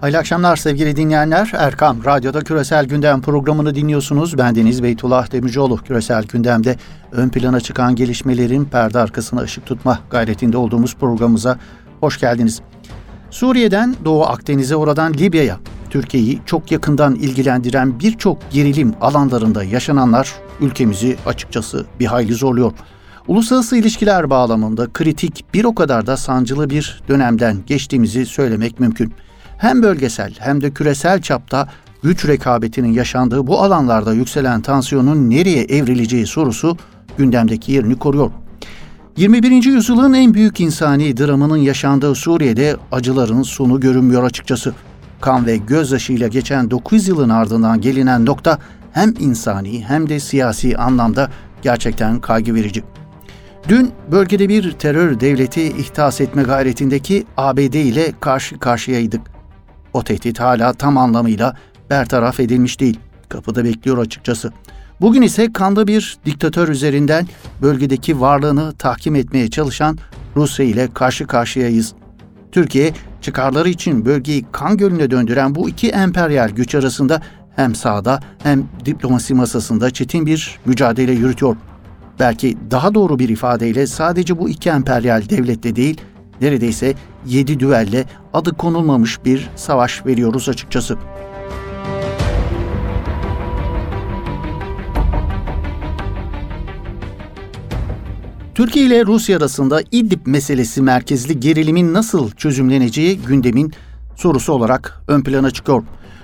Hayırlı akşamlar sevgili dinleyenler. Erkam Radyo'da Küresel Gündem programını dinliyorsunuz. Ben Deniz Beytullah Demircioğlu. Küresel Gündem'de ön plana çıkan gelişmelerin perde arkasına ışık tutma gayretinde olduğumuz programımıza hoş geldiniz. Suriye'den Doğu Akdeniz'e oradan Libya'ya, Türkiye'yi çok yakından ilgilendiren birçok gerilim alanlarında yaşananlar ülkemizi açıkçası bir hayli zorluyor. Uluslararası ilişkiler bağlamında kritik bir o kadar da sancılı bir dönemden geçtiğimizi söylemek mümkün hem bölgesel hem de küresel çapta güç rekabetinin yaşandığı bu alanlarda yükselen tansiyonun nereye evrileceği sorusu gündemdeki yerini koruyor. 21. yüzyılın en büyük insani dramının yaşandığı Suriye'de acıların sonu görünmüyor açıkçası. Kan ve gözyaşıyla geçen 9 yılın ardından gelinen nokta hem insani hem de siyasi anlamda gerçekten kaygı verici. Dün bölgede bir terör devleti ihtas etme gayretindeki ABD ile karşı karşıyaydık. O tehdit hala tam anlamıyla bertaraf edilmiş değil. Kapıda bekliyor açıkçası. Bugün ise kanda bir diktatör üzerinden bölgedeki varlığını tahkim etmeye çalışan Rusya ile karşı karşıyayız. Türkiye çıkarları için bölgeyi kan gölüne döndüren bu iki emperyal güç arasında hem sahada hem diplomasi masasında çetin bir mücadele yürütüyor. Belki daha doğru bir ifadeyle sadece bu iki emperyal devlette değil, neredeyse yedi düelle adı konulmamış bir savaş veriyoruz açıkçası. Türkiye ile Rusya arasında İdlib meselesi merkezli gerilimin nasıl çözümleneceği gündemin sorusu olarak ön plana çıkıyor.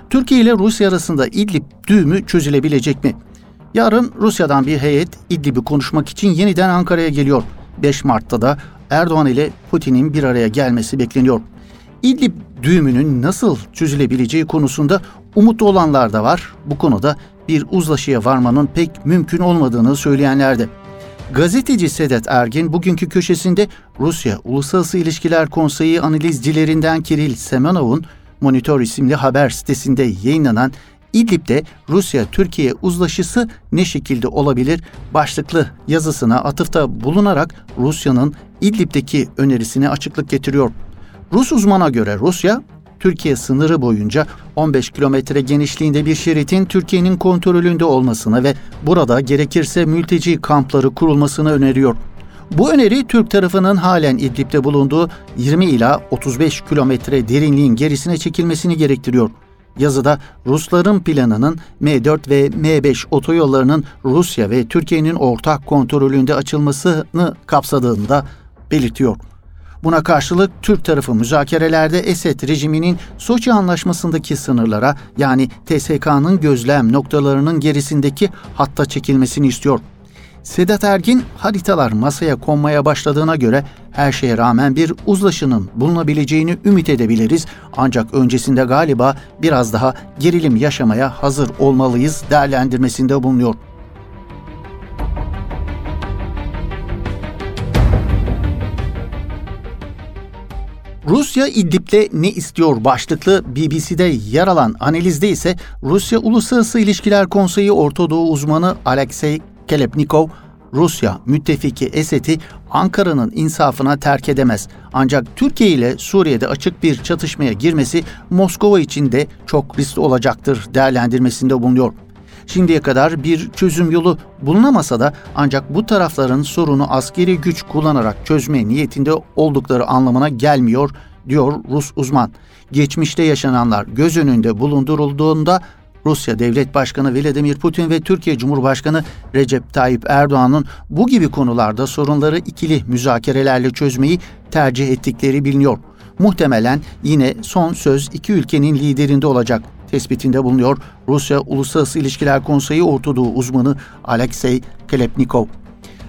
Türkiye ile Rusya arasında İdlib düğümü çözülebilecek mi? Yarın Rusya'dan bir heyet İdlib'i konuşmak için yeniden Ankara'ya geliyor. 5 Mart'ta da Erdoğan ile Putin'in bir araya gelmesi bekleniyor. İdlib düğümünün nasıl çözülebileceği konusunda umutlu olanlar da var. Bu konuda bir uzlaşıya varmanın pek mümkün olmadığını söyleyenler de. Gazeteci Sedat Ergin bugünkü köşesinde Rusya Uluslararası İlişkiler Konseyi analizcilerinden Kiril Semenov'un Monitör isimli haber sitesinde yayınlanan İdlib'de Rusya-Türkiye uzlaşısı ne şekilde olabilir başlıklı yazısına atıfta bulunarak Rusya'nın İdlib'deki önerisine açıklık getiriyor. Rus uzmana göre Rusya, Türkiye sınırı boyunca 15 kilometre genişliğinde bir şeritin Türkiye'nin kontrolünde olmasını ve burada gerekirse mülteci kampları kurulmasını öneriyor. Bu öneri Türk tarafının halen İdlib'de bulunduğu 20 ila 35 kilometre derinliğin gerisine çekilmesini gerektiriyor. Yazıda Rusların planının M4 ve M5 otoyollarının Rusya ve Türkiye'nin ortak kontrolünde açılmasını kapsadığında belirtiyor. Buna karşılık Türk tarafı müzakerelerde Esed rejiminin Soçi Anlaşması'ndaki sınırlara yani TSK'nın gözlem noktalarının gerisindeki hatta çekilmesini istiyor. Sedat Ergin haritalar masaya konmaya başladığına göre her şeye rağmen bir uzlaşının bulunabileceğini ümit edebiliriz. Ancak öncesinde galiba biraz daha gerilim yaşamaya hazır olmalıyız değerlendirmesinde bulunuyor. Rusya İdlib'le ne istiyor başlıklı BBC'de yer alan analizde ise Rusya Uluslararası İlişkiler Konseyi Orta Doğu uzmanı Alexey Kelepnikov, Rusya müttefiki Esed'i Ankara'nın insafına terk edemez. Ancak Türkiye ile Suriye'de açık bir çatışmaya girmesi Moskova için de çok riskli olacaktır değerlendirmesinde bulunuyor. Şimdiye kadar bir çözüm yolu bulunamasa da ancak bu tarafların sorunu askeri güç kullanarak çözme niyetinde oldukları anlamına gelmiyor diyor Rus uzman. Geçmişte yaşananlar göz önünde bulundurulduğunda Rusya Devlet Başkanı Vladimir Putin ve Türkiye Cumhurbaşkanı Recep Tayyip Erdoğan'ın bu gibi konularda sorunları ikili müzakerelerle çözmeyi tercih ettikleri biliniyor. Muhtemelen yine son söz iki ülkenin liderinde olacak tespitinde bulunuyor Rusya Uluslararası İlişkiler Konseyi Ortadoğu uzmanı Alexey Kelepnikov.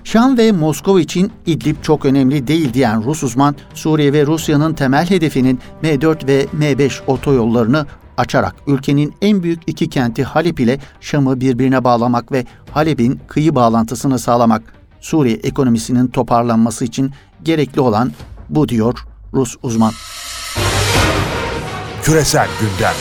Şam ve Moskova için İdlib çok önemli değil diyen Rus uzman, Suriye ve Rusya'nın temel hedefinin M4 ve M5 otoyollarını açarak ülkenin en büyük iki kenti Halep ile Şam'ı birbirine bağlamak ve Halep'in kıyı bağlantısını sağlamak Suriye ekonomisinin toparlanması için gerekli olan bu diyor Rus uzman. Küresel gündem.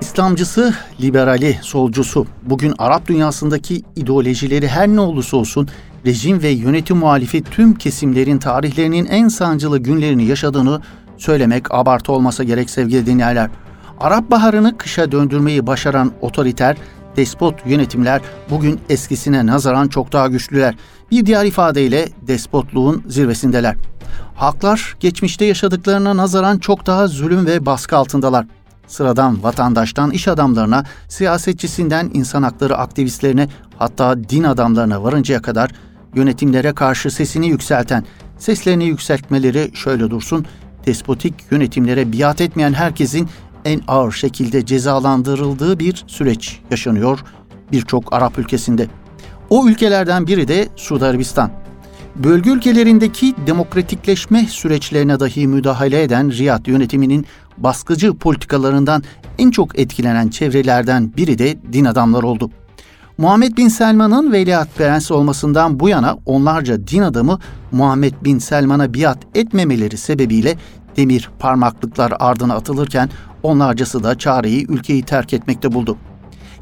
İslamcısı, liberali, solcusu, bugün Arap dünyasındaki ideolojileri her ne olursa olsun rejim ve yönetim muhalifi tüm kesimlerin tarihlerinin en sancılı günlerini yaşadığını söylemek abartı olmasa gerek sevgili dinleyenler. Arap Baharı'nı kışa döndürmeyi başaran otoriter, despot yönetimler bugün eskisine nazaran çok daha güçlüler. Bir diğer ifadeyle despotluğun zirvesindeler. Halklar geçmişte yaşadıklarına nazaran çok daha zulüm ve baskı altındalar. Sıradan vatandaştan iş adamlarına, siyasetçisinden insan hakları aktivistlerine hatta din adamlarına varıncaya kadar yönetimlere karşı sesini yükselten, seslerini yükseltmeleri şöyle dursun, despotik yönetimlere biat etmeyen herkesin en ağır şekilde cezalandırıldığı bir süreç yaşanıyor birçok Arap ülkesinde. O ülkelerden biri de Suudi Arabistan. Bölge ülkelerindeki demokratikleşme süreçlerine dahi müdahale eden Riyad yönetiminin baskıcı politikalarından en çok etkilenen çevrelerden biri de din adamları oldu. Muhammed Bin Selman'ın veliaht prens olmasından bu yana onlarca din adamı Muhammed Bin Selman'a biat etmemeleri sebebiyle demir parmaklıklar ardına atılırken onlarcası da çareyi ülkeyi terk etmekte buldu.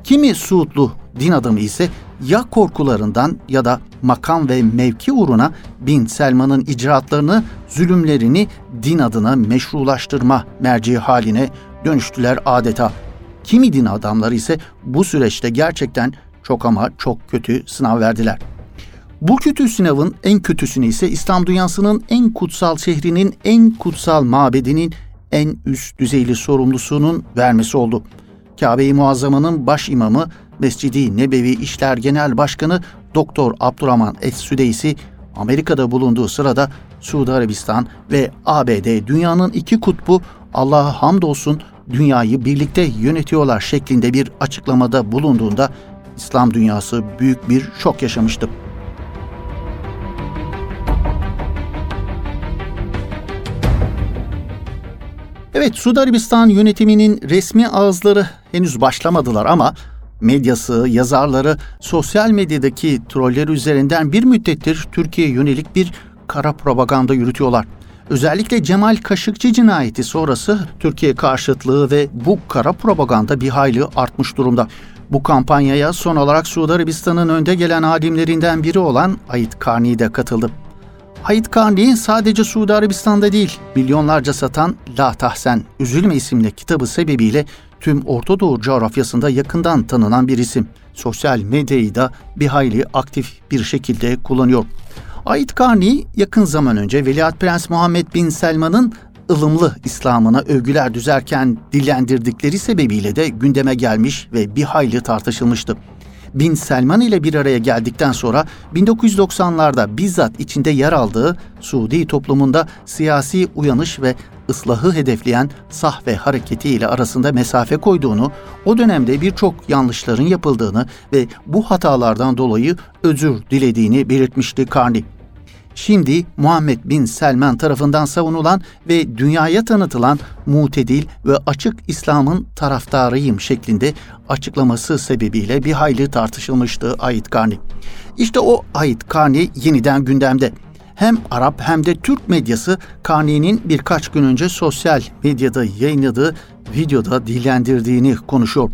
Kimi Suudlu din adamı ise ya korkularından ya da makam ve mevki uğruna Bin Selman'ın icraatlarını, zulümlerini din adına meşrulaştırma merci haline dönüştüler adeta. Kimi din adamları ise bu süreçte gerçekten çok ama çok kötü sınav verdiler. Bu kötü sınavın en kötüsünü ise İslam dünyasının en kutsal şehrinin en kutsal mabedinin en üst düzeyli sorumlusunun vermesi oldu. Kabe-i Muazzama'nın baş imamı Mescidi Nebevi İşler Genel Başkanı Doktor Abdurrahman Es-Südeysi Amerika'da bulunduğu sırada Suudi Arabistan ve ABD dünyanın iki kutbu Allah'a hamdolsun dünyayı birlikte yönetiyorlar şeklinde bir açıklamada bulunduğunda İslam dünyası büyük bir şok yaşamıştı. Evet, Suudi Arabistan yönetiminin resmi ağızları henüz başlamadılar ama medyası, yazarları sosyal medyadaki troller üzerinden bir müddettir Türkiye'ye yönelik bir kara propaganda yürütüyorlar. Özellikle Cemal Kaşıkçı cinayeti sonrası Türkiye karşıtlığı ve bu kara propaganda bir hayli artmış durumda. Bu kampanyaya son olarak Suudi Arabistan'ın önde gelen alimlerinden biri olan Ait Karni de katıldı. Ait Karni sadece Suudi Arabistan'da değil, milyonlarca satan La Tahsen, Üzülme isimli kitabı sebebiyle tüm Orta Doğu coğrafyasında yakından tanınan bir isim. Sosyal medyayı da bir hayli aktif bir şekilde kullanıyor. Ait Karni yakın zaman önce Veliaht Prens Muhammed Bin Selman'ın ılımlı İslam'ına övgüler düzerken dillendirdikleri sebebiyle de gündeme gelmiş ve bir hayli tartışılmıştı. Bin Selman ile bir araya geldikten sonra 1990'larda bizzat içinde yer aldığı Suudi toplumunda siyasi uyanış ve ıslahı hedefleyen sahve hareketiyle arasında mesafe koyduğunu, o dönemde birçok yanlışların yapıldığını ve bu hatalardan dolayı özür dilediğini belirtmişti Karni. Şimdi Muhammed bin Selman tarafından savunulan ve dünyaya tanıtılan mutedil ve açık İslam'ın taraftarıyım şeklinde açıklaması sebebiyle bir hayli tartışılmıştı Ait Karni. İşte o Ait Karni yeniden gündemde. Hem Arap hem de Türk medyası Karni'nin birkaç gün önce sosyal medyada yayınladığı videoda dillendirdiğini konuşuyor.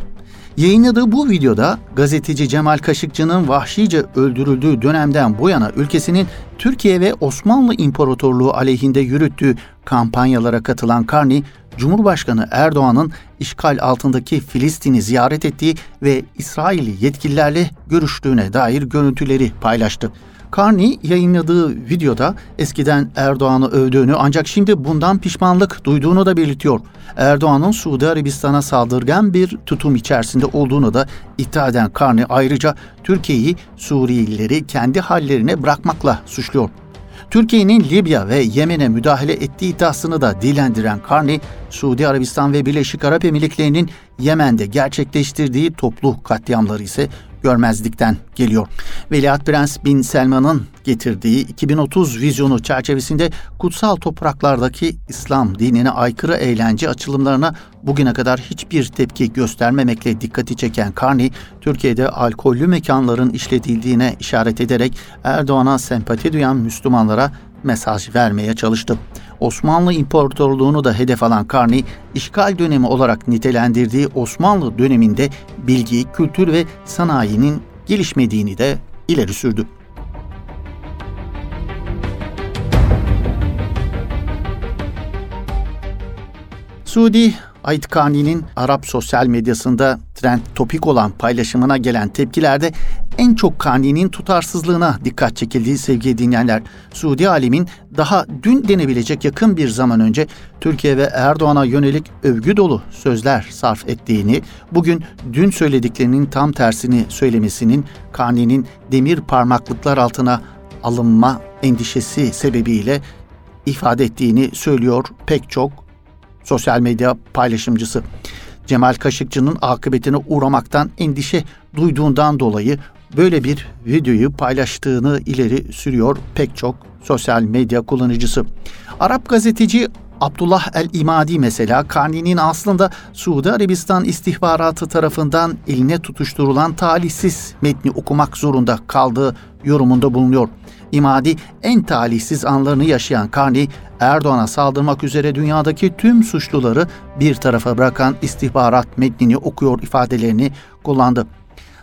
Yayınladığı bu videoda gazeteci Cemal Kaşıkçı'nın vahşice öldürüldüğü dönemden bu yana ülkesinin Türkiye ve Osmanlı İmparatorluğu aleyhinde yürüttüğü kampanyalara katılan Karni, Cumhurbaşkanı Erdoğan'ın işgal altındaki Filistin'i ziyaret ettiği ve İsrail'i yetkililerle görüştüğüne dair görüntüleri paylaştı. Carney yayınladığı videoda eskiden Erdoğan'ı övdüğünü ancak şimdi bundan pişmanlık duyduğunu da belirtiyor. Erdoğan'ın Suudi Arabistan'a saldırgan bir tutum içerisinde olduğunu da iddia eden Carney ayrıca Türkiye'yi Suriyelileri kendi hallerine bırakmakla suçluyor. Türkiye'nin Libya ve Yemen'e müdahale ettiği iddiasını da dilendiren Carney, Suudi Arabistan ve Birleşik Arap Emirlikleri'nin Yemen'de gerçekleştirdiği toplu katliamları ise görmezlikten geliyor. Veliaht Prens Bin Selman'ın getirdiği 2030 vizyonu çerçevesinde kutsal topraklardaki İslam dinine aykırı eğlence açılımlarına bugüne kadar hiçbir tepki göstermemekle dikkati çeken Karni, Türkiye'de alkollü mekanların işletildiğine işaret ederek Erdoğan'a sempati duyan Müslümanlara mesaj vermeye çalıştı. Osmanlı İmparatorluğunu da hedef alan Karni, işgal dönemi olarak nitelendirdiği Osmanlı döneminde bilgi, kültür ve sanayinin gelişmediğini de ileri sürdü. Suudi Ait Kani'nin Arap sosyal medyasında trend topik olan paylaşımına gelen tepkilerde en çok Kani'nin tutarsızlığına dikkat çekildiği sevgili dinleyenler. Suudi alimin daha dün denebilecek yakın bir zaman önce Türkiye ve Erdoğan'a yönelik övgü dolu sözler sarf ettiğini, bugün dün söylediklerinin tam tersini söylemesinin Kani'nin demir parmaklıklar altına alınma endişesi sebebiyle ifade ettiğini söylüyor pek çok sosyal medya paylaşımcısı. Cemal Kaşıkçı'nın akıbetine uğramaktan endişe duyduğundan dolayı böyle bir videoyu paylaştığını ileri sürüyor pek çok sosyal medya kullanıcısı. Arap gazeteci Abdullah el-İmadi mesela Kani'nin aslında Suudi Arabistan istihbaratı tarafından eline tutuşturulan talihsiz metni okumak zorunda kaldığı yorumunda bulunuyor. İmadi en talihsiz anlarını yaşayan Kani, Erdoğan'a saldırmak üzere dünyadaki tüm suçluları bir tarafa bırakan istihbarat metnini okuyor ifadelerini kullandı.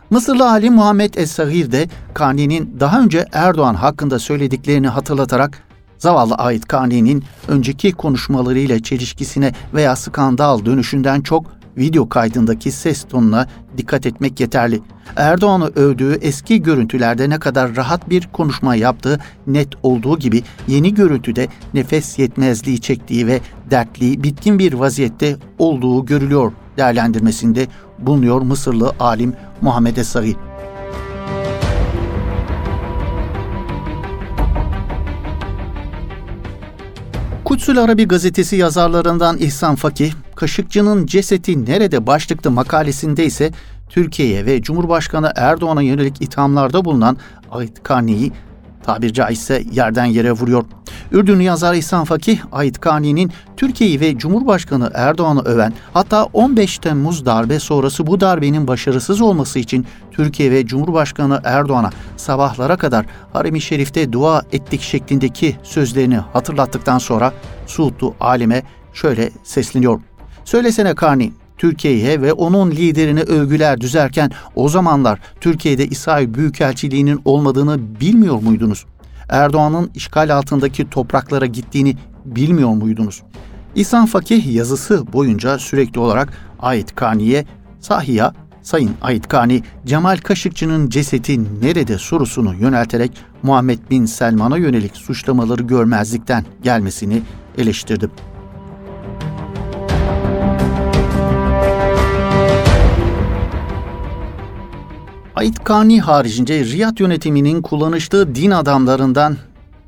Mısırlı alim Muhammed Es-Sahir de Kani'nin daha önce Erdoğan hakkında söylediklerini hatırlatarak zavallı Ait Kani'nin önceki konuşmalarıyla çelişkisine veya skandal dönüşünden çok video kaydındaki ses tonuna dikkat etmek yeterli. Erdoğan'ı övdüğü eski görüntülerde ne kadar rahat bir konuşma yaptığı net olduğu gibi yeni görüntüde nefes yetmezliği çektiği ve dertli, bitkin bir vaziyette olduğu görülüyor değerlendirmesinde bulunuyor Mısırlı alim Muhammed Esari. Kutsul Arabi gazetesi yazarlarından İhsan Fakih, Kaşıkçı'nın ceseti nerede başlıklı makalesinde ise Türkiye'ye ve Cumhurbaşkanı Erdoğan'a yönelik ithamlarda bulunan Ait Karni'yi tabir caizse yerden yere vuruyor. Ürdünlü yazar İhsan Fakih, Ait Kani'nin Türkiye'yi ve Cumhurbaşkanı Erdoğan'ı öven, hatta 15 Temmuz darbe sonrası bu darbenin başarısız olması için Türkiye ve Cumhurbaşkanı Erdoğan'a sabahlara kadar Harem-i Şerif'te dua ettik şeklindeki sözlerini hatırlattıktan sonra Suudlu alime şöyle sesleniyor. Söylesene Karni, Türkiye'ye ve onun liderine övgüler düzerken o zamanlar Türkiye'de İsrail Büyükelçiliği'nin olmadığını bilmiyor muydunuz? Erdoğan'ın işgal altındaki topraklara gittiğini bilmiyor muydunuz? İhsan Fakih yazısı boyunca sürekli olarak Ait Kani'ye, sahiya Sayın Ait Kani, Cemal Kaşıkçı'nın cesedi nerede sorusunu yönelterek Muhammed Bin Selman'a yönelik suçlamaları görmezlikten gelmesini eleştirdi. Ait Kani haricinde Riyad yönetiminin kullanıştığı din adamlarından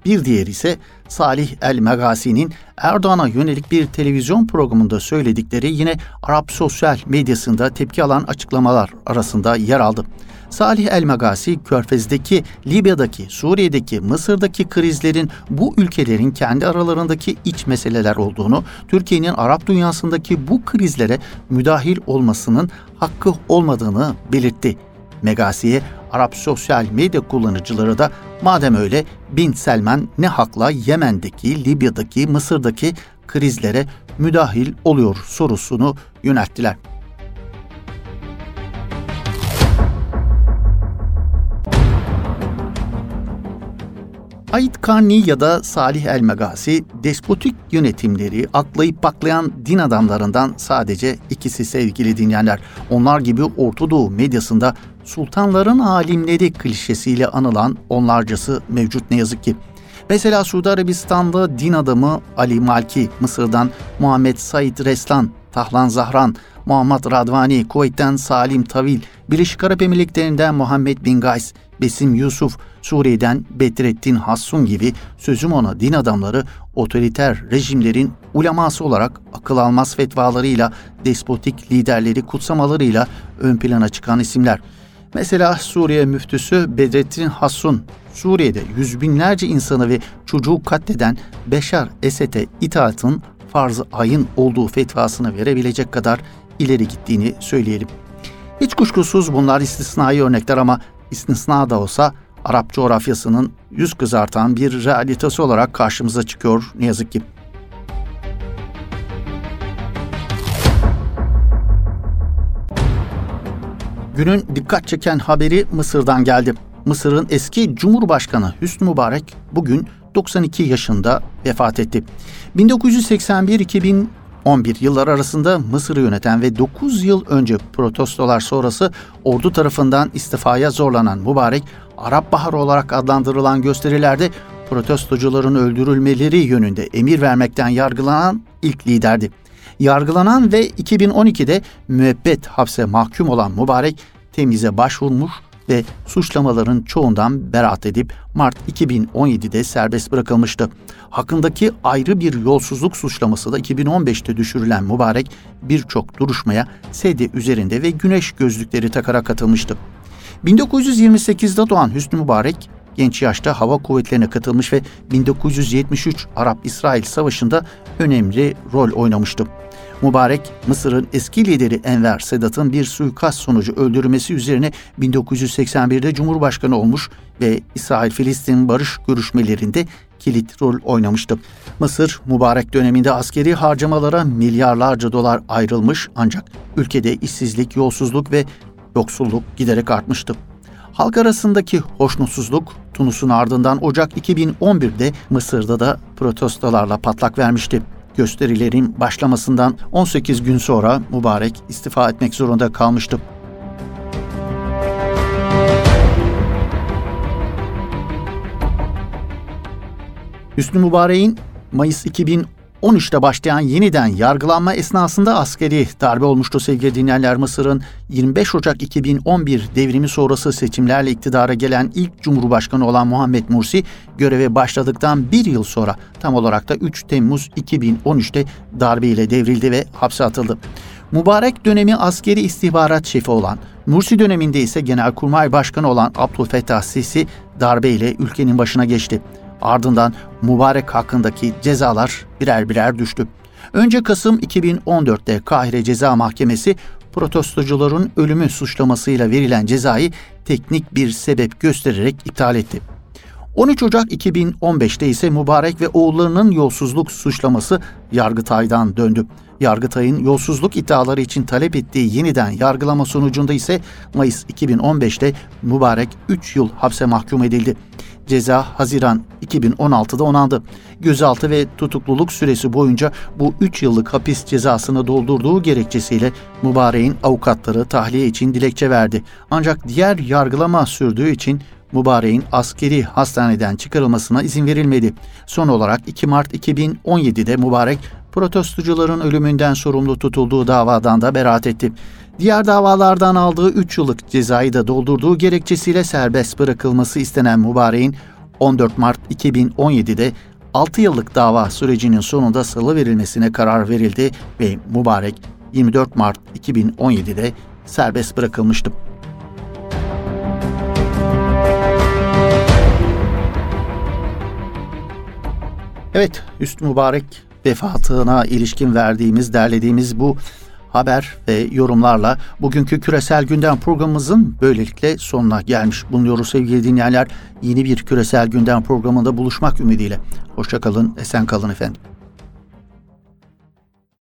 bir diğer ise Salih El Megasi'nin Erdoğan'a yönelik bir televizyon programında söyledikleri yine Arap sosyal medyasında tepki alan açıklamalar arasında yer aldı. Salih El Megasi, Körfez'deki, Libya'daki, Suriye'deki, Mısır'daki krizlerin bu ülkelerin kendi aralarındaki iç meseleler olduğunu, Türkiye'nin Arap dünyasındaki bu krizlere müdahil olmasının hakkı olmadığını belirtti. Megasi'ye Arap sosyal medya kullanıcıları da madem öyle Bin Selman ne hakla Yemen'deki, Libya'daki, Mısır'daki krizlere müdahil oluyor sorusunu yönelttiler. Ait Karni ya da Salih El Megasi, despotik yönetimleri aklayıp baklayan din adamlarından sadece ikisi sevgili dinleyenler. Onlar gibi Orta Doğu medyasında sultanların alimleri klişesiyle anılan onlarcası mevcut ne yazık ki. Mesela Suudi Arabistan'da din adamı Ali Malki, Mısır'dan Muhammed Said Reslan, Tahlan Zahran, Muhammed Radvani, Kuveyt'ten Salim Tavil, Birleşik Arap Emirlikleri'nden Muhammed Bin Gays, Besim Yusuf, Suriye'den Bedrettin Hassun gibi sözüm ona din adamları otoriter rejimlerin uleması olarak akıl almaz fetvalarıyla, despotik liderleri kutsamalarıyla ön plana çıkan isimler. Mesela Suriye müftüsü Bedrettin Hassun, Suriye'de yüz binlerce insanı ve çocuğu katleden Beşar Esed'e itaatın farz-ı ayın olduğu fetvasını verebilecek kadar ileri gittiğini söyleyelim. Hiç kuşkusuz bunlar istisnai örnekler ama istisna da olsa Arap coğrafyasının yüz kızartan bir realitesi olarak karşımıza çıkıyor ne yazık ki. Günün dikkat çeken haberi Mısır'dan geldi. Mısır'ın eski Cumhurbaşkanı Hüsnü Mübarek bugün 92 yaşında vefat etti. 1981-2000 2011 yıllar arasında Mısır'ı yöneten ve 9 yıl önce protestolar sonrası ordu tarafından istifaya zorlanan Mübarek, Arap Baharı olarak adlandırılan gösterilerde protestocuların öldürülmeleri yönünde emir vermekten yargılanan ilk liderdi. Yargılanan ve 2012'de müebbet hapse mahkum olan Mübarek temize başvurmuş ve suçlamaların çoğundan beraat edip Mart 2017'de serbest bırakılmıştı. Hakkındaki ayrı bir yolsuzluk suçlaması da 2015'te düşürülen Mübarek birçok duruşmaya sedye üzerinde ve güneş gözlükleri takarak katılmıştı. 1928'de doğan Hüsnü Mübarek genç yaşta hava kuvvetlerine katılmış ve 1973 Arap-İsrail Savaşı'nda önemli rol oynamıştı. Mübarek, Mısır'ın eski lideri Enver Sedat'ın bir suikast sonucu öldürülmesi üzerine 1981'de Cumhurbaşkanı olmuş ve İsrail-Filistin barış görüşmelerinde kilit rol oynamıştı. Mısır, mübarek döneminde askeri harcamalara milyarlarca dolar ayrılmış ancak ülkede işsizlik, yolsuzluk ve yoksulluk giderek artmıştı. Halk arasındaki hoşnutsuzluk Tunus'un ardından Ocak 2011'de Mısır'da da protestolarla patlak vermişti. Gösterilerin başlamasından 18 gün sonra Mübarek istifa etmek zorunda kalmıştı. Hüsnü Mübarek'in Mayıs 2013'te başlayan yeniden yargılanma esnasında askeri darbe olmuştu sevgili dinleyenler. Mısır'ın 25 Ocak 2011 devrimi sonrası seçimlerle iktidara gelen ilk cumhurbaşkanı olan Muhammed Mursi göreve başladıktan bir yıl sonra tam olarak da 3 Temmuz 2013'te darbeyle devrildi ve hapse atıldı. Mübarek dönemi askeri istihbarat şefi olan, Mursi döneminde ise Genelkurmay Başkanı olan Abdülfettah Sisi darbeyle ülkenin başına geçti. Ardından Mübarek hakkındaki cezalar birer birer düştü. Önce Kasım 2014'te Kahire Ceza Mahkemesi protestocuların ölümü suçlamasıyla verilen cezayı teknik bir sebep göstererek iptal etti. 13 Ocak 2015'te ise Mübarek ve oğullarının yolsuzluk suçlaması Yargıtay'dan döndü. Yargıtay'ın yolsuzluk iddiaları için talep ettiği yeniden yargılama sonucunda ise Mayıs 2015'te Mübarek 3 yıl hapse mahkum edildi. Ceza Haziran 2016'da onandı. Gözaltı ve tutukluluk süresi boyunca bu 3 yıllık hapis cezasını doldurduğu gerekçesiyle Mübarek'in avukatları tahliye için dilekçe verdi. Ancak diğer yargılama sürdüğü için Mübarek'in askeri hastaneden çıkarılmasına izin verilmedi. Son olarak 2 Mart 2017'de Mübarek protestocuların ölümünden sorumlu tutulduğu davadan da beraat etti. Diğer davalardan aldığı 3 yıllık cezayı da doldurduğu gerekçesiyle serbest bırakılması istenen Mübarek'in 14 Mart 2017'de 6 yıllık dava sürecinin sonunda salı verilmesine karar verildi ve Mübarek 24 Mart 2017'de serbest bırakılmıştı. Evet, Üst Mübarek vefatına ilişkin verdiğimiz, derlediğimiz bu haber ve yorumlarla bugünkü küresel gündem programımızın böylelikle sonuna gelmiş bulunuyoruz sevgili dinleyenler. Yeni bir küresel gündem programında buluşmak ümidiyle. Hoşçakalın, esen kalın efendim.